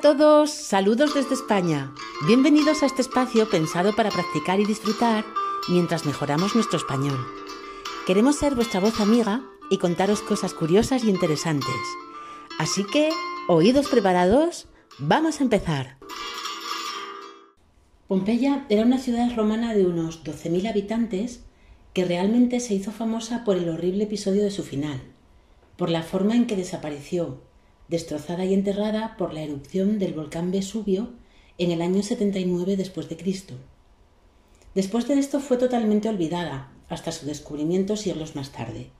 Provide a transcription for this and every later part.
todos, saludos desde España. Bienvenidos a este espacio pensado para practicar y disfrutar mientras mejoramos nuestro español. Queremos ser vuestra voz amiga y contaros cosas curiosas y interesantes. Así que, oídos preparados, vamos a empezar. Pompeya era una ciudad romana de unos 12.000 habitantes que realmente se hizo famosa por el horrible episodio de su final, por la forma en que desapareció destrozada y enterrada por la erupción del volcán Vesubio en el año 79 después de Cristo. Después de esto fue totalmente olvidada hasta su descubrimiento siglos más tarde.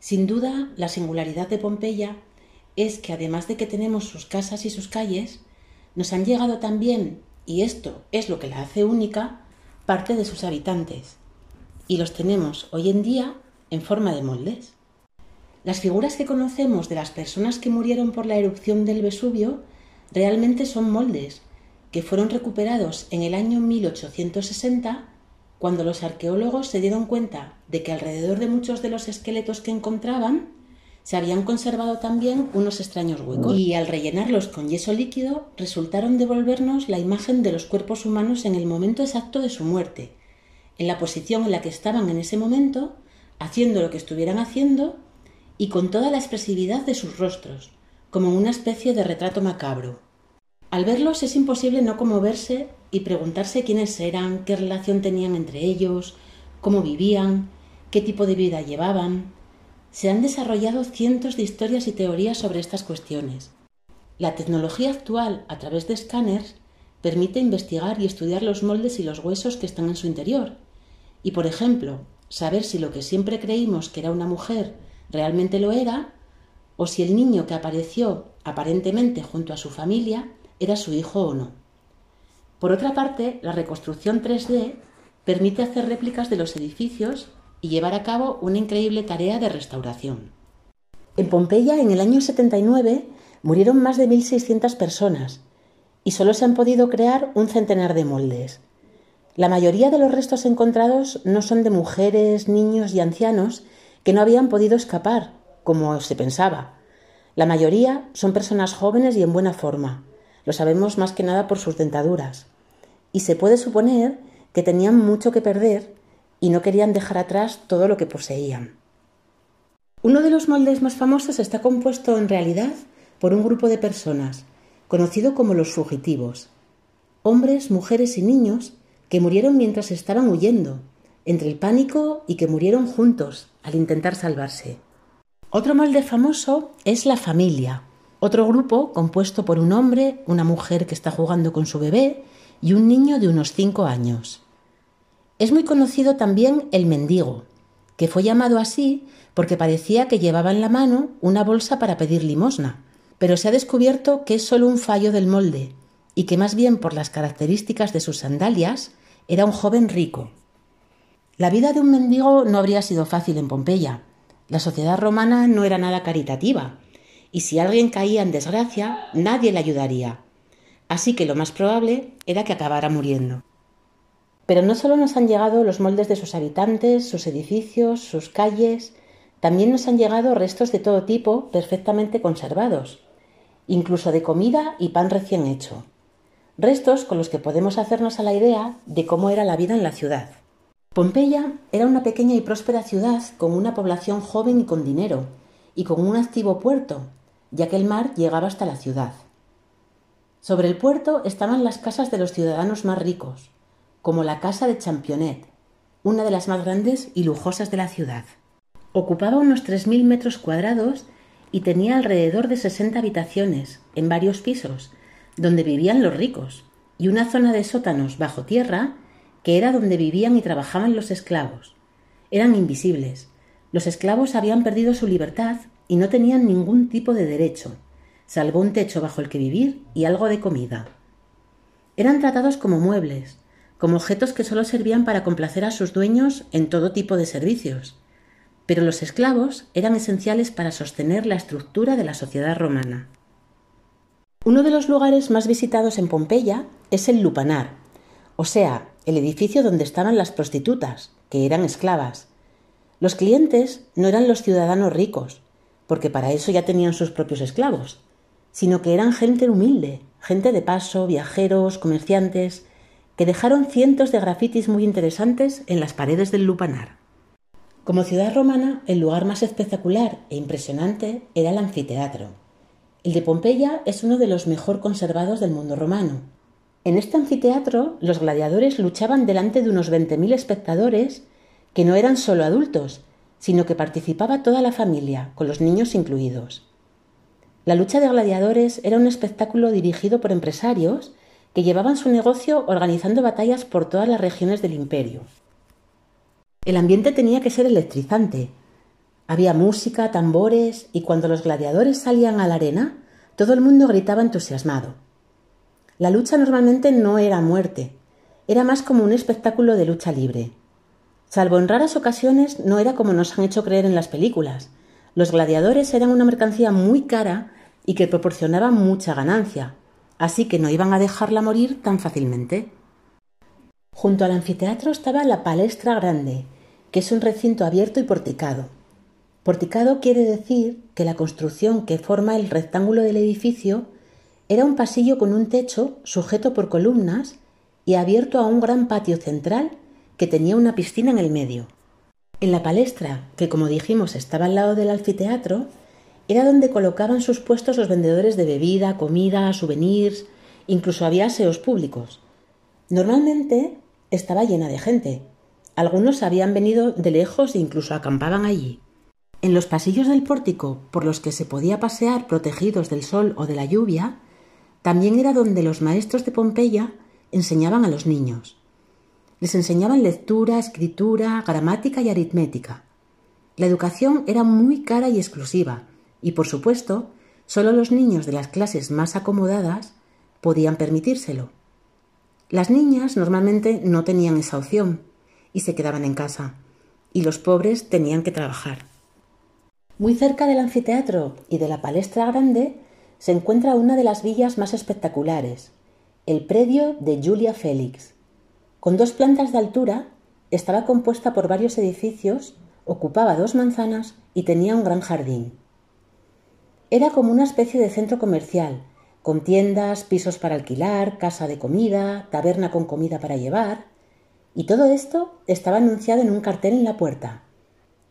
Sin duda, la singularidad de Pompeya es que además de que tenemos sus casas y sus calles, nos han llegado también, y esto es lo que la hace única, parte de sus habitantes. Y los tenemos hoy en día en forma de moldes. Las figuras que conocemos de las personas que murieron por la erupción del Vesubio realmente son moldes que fueron recuperados en el año 1860 cuando los arqueólogos se dieron cuenta de que alrededor de muchos de los esqueletos que encontraban se habían conservado también unos extraños huecos. Y al rellenarlos con yeso líquido resultaron devolvernos la imagen de los cuerpos humanos en el momento exacto de su muerte, en la posición en la que estaban en ese momento, haciendo lo que estuvieran haciendo y con toda la expresividad de sus rostros, como una especie de retrato macabro. Al verlos es imposible no conmoverse y preguntarse quiénes eran, qué relación tenían entre ellos, cómo vivían, qué tipo de vida llevaban. Se han desarrollado cientos de historias y teorías sobre estas cuestiones. La tecnología actual, a través de escáneres, permite investigar y estudiar los moldes y los huesos que están en su interior. Y, por ejemplo, saber si lo que siempre creímos que era una mujer realmente lo era, o si el niño que apareció aparentemente junto a su familia era su hijo o no. Por otra parte, la reconstrucción 3D permite hacer réplicas de los edificios y llevar a cabo una increíble tarea de restauración. En Pompeya, en el año 79, murieron más de 1.600 personas y solo se han podido crear un centenar de moldes. La mayoría de los restos encontrados no son de mujeres, niños y ancianos, que no habían podido escapar, como se pensaba. La mayoría son personas jóvenes y en buena forma. Lo sabemos más que nada por sus dentaduras. Y se puede suponer que tenían mucho que perder y no querían dejar atrás todo lo que poseían. Uno de los moldes más famosos está compuesto en realidad por un grupo de personas, conocido como los fugitivos, hombres, mujeres y niños que murieron mientras estaban huyendo, entre el pánico y que murieron juntos al intentar salvarse. Otro molde famoso es la familia, otro grupo compuesto por un hombre, una mujer que está jugando con su bebé y un niño de unos cinco años. Es muy conocido también el mendigo, que fue llamado así porque parecía que llevaba en la mano una bolsa para pedir limosna, pero se ha descubierto que es solo un fallo del molde y que más bien por las características de sus sandalias era un joven rico. La vida de un mendigo no habría sido fácil en Pompeya. La sociedad romana no era nada caritativa, y si alguien caía en desgracia, nadie le ayudaría. Así que lo más probable era que acabara muriendo. Pero no solo nos han llegado los moldes de sus habitantes, sus edificios, sus calles, también nos han llegado restos de todo tipo perfectamente conservados, incluso de comida y pan recién hecho. Restos con los que podemos hacernos a la idea de cómo era la vida en la ciudad. Pompeya era una pequeña y próspera ciudad con una población joven y con dinero, y con un activo puerto, ya que el mar llegaba hasta la ciudad. Sobre el puerto estaban las casas de los ciudadanos más ricos, como la casa de Championet, una de las más grandes y lujosas de la ciudad. Ocupaba unos 3.000 metros cuadrados y tenía alrededor de 60 habitaciones, en varios pisos, donde vivían los ricos, y una zona de sótanos bajo tierra que era donde vivían y trabajaban los esclavos. Eran invisibles. Los esclavos habían perdido su libertad y no tenían ningún tipo de derecho, salvo un techo bajo el que vivir y algo de comida. Eran tratados como muebles, como objetos que solo servían para complacer a sus dueños en todo tipo de servicios. Pero los esclavos eran esenciales para sostener la estructura de la sociedad romana. Uno de los lugares más visitados en Pompeya es el Lupanar, o sea, el edificio donde estaban las prostitutas, que eran esclavas. Los clientes no eran los ciudadanos ricos, porque para eso ya tenían sus propios esclavos, sino que eran gente humilde, gente de paso, viajeros, comerciantes, que dejaron cientos de grafitis muy interesantes en las paredes del lupanar. Como ciudad romana, el lugar más espectacular e impresionante era el anfiteatro. El de Pompeya es uno de los mejor conservados del mundo romano. En este anfiteatro, los gladiadores luchaban delante de unos 20.000 espectadores que no eran solo adultos, sino que participaba toda la familia, con los niños incluidos. La lucha de gladiadores era un espectáculo dirigido por empresarios que llevaban su negocio organizando batallas por todas las regiones del imperio. El ambiente tenía que ser electrizante. Había música, tambores y cuando los gladiadores salían a la arena, todo el mundo gritaba entusiasmado. La lucha normalmente no era muerte, era más como un espectáculo de lucha libre. Salvo en raras ocasiones, no era como nos han hecho creer en las películas, los gladiadores eran una mercancía muy cara y que proporcionaba mucha ganancia, así que no iban a dejarla morir tan fácilmente. Junto al anfiteatro estaba la palestra grande, que es un recinto abierto y porticado. Porticado quiere decir que la construcción que forma el rectángulo del edificio era un pasillo con un techo sujeto por columnas y abierto a un gran patio central que tenía una piscina en el medio. En la palestra, que como dijimos estaba al lado del anfiteatro, era donde colocaban sus puestos los vendedores de bebida, comida, souvenirs, incluso había aseos públicos. Normalmente estaba llena de gente. Algunos habían venido de lejos e incluso acampaban allí. En los pasillos del pórtico, por los que se podía pasear protegidos del sol o de la lluvia, también era donde los maestros de Pompeya enseñaban a los niños. Les enseñaban lectura, escritura, gramática y aritmética. La educación era muy cara y exclusiva, y por supuesto, solo los niños de las clases más acomodadas podían permitírselo. Las niñas normalmente no tenían esa opción y se quedaban en casa, y los pobres tenían que trabajar. Muy cerca del anfiteatro y de la palestra grande se encuentra una de las villas más espectaculares, el predio de Julia Félix, con dos plantas de altura, estaba compuesta por varios edificios, ocupaba dos manzanas y tenía un gran jardín. Era como una especie de centro comercial, con tiendas, pisos para alquilar, casa de comida, taberna con comida para llevar, y todo esto estaba anunciado en un cartel en la puerta.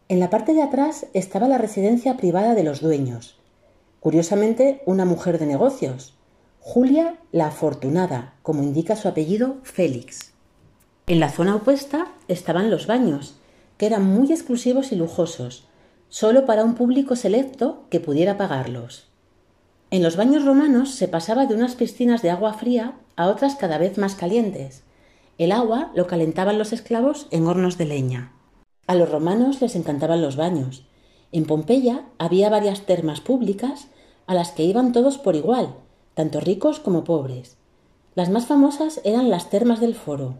En la parte de atrás estaba la residencia privada de los dueños. Curiosamente, una mujer de negocios, Julia la Afortunada, como indica su apellido Félix. En la zona opuesta estaban los baños, que eran muy exclusivos y lujosos, solo para un público selecto que pudiera pagarlos. En los baños romanos se pasaba de unas piscinas de agua fría a otras cada vez más calientes. El agua lo calentaban los esclavos en hornos de leña. A los romanos les encantaban los baños. En Pompeya había varias termas públicas a las que iban todos por igual, tanto ricos como pobres. Las más famosas eran las termas del foro,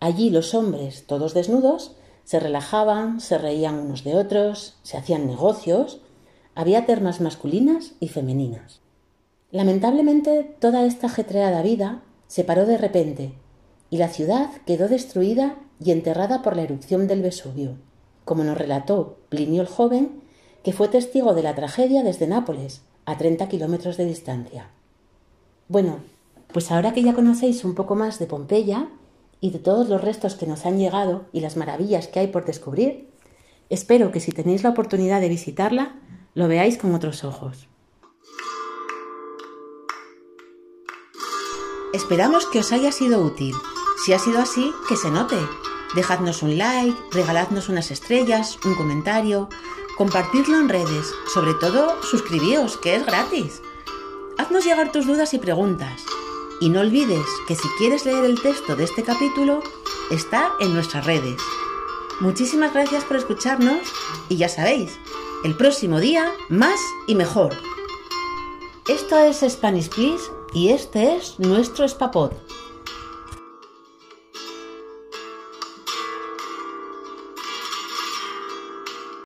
Allí los hombres, todos desnudos, se relajaban, se reían unos de otros, se hacían negocios, había termas masculinas y femeninas. Lamentablemente, toda esta ajetreada vida se paró de repente y la ciudad quedó destruida y enterrada por la erupción del Vesubio, como nos relató Plinio el joven, que fue testigo de la tragedia desde Nápoles, a 30 kilómetros de distancia. Bueno, pues ahora que ya conocéis un poco más de Pompeya, y de todos los restos que nos han llegado y las maravillas que hay por descubrir, espero que si tenéis la oportunidad de visitarla, lo veáis con otros ojos. Esperamos que os haya sido útil. Si ha sido así, que se note. Dejadnos un like, regaladnos unas estrellas, un comentario, compartirlo en redes, sobre todo suscribíos, que es gratis. Haznos llegar tus dudas y preguntas. Y no olvides que si quieres leer el texto de este capítulo, está en nuestras redes. Muchísimas gracias por escucharnos y ya sabéis, el próximo día más y mejor. Esto es Spanish Please y este es nuestro Spapod.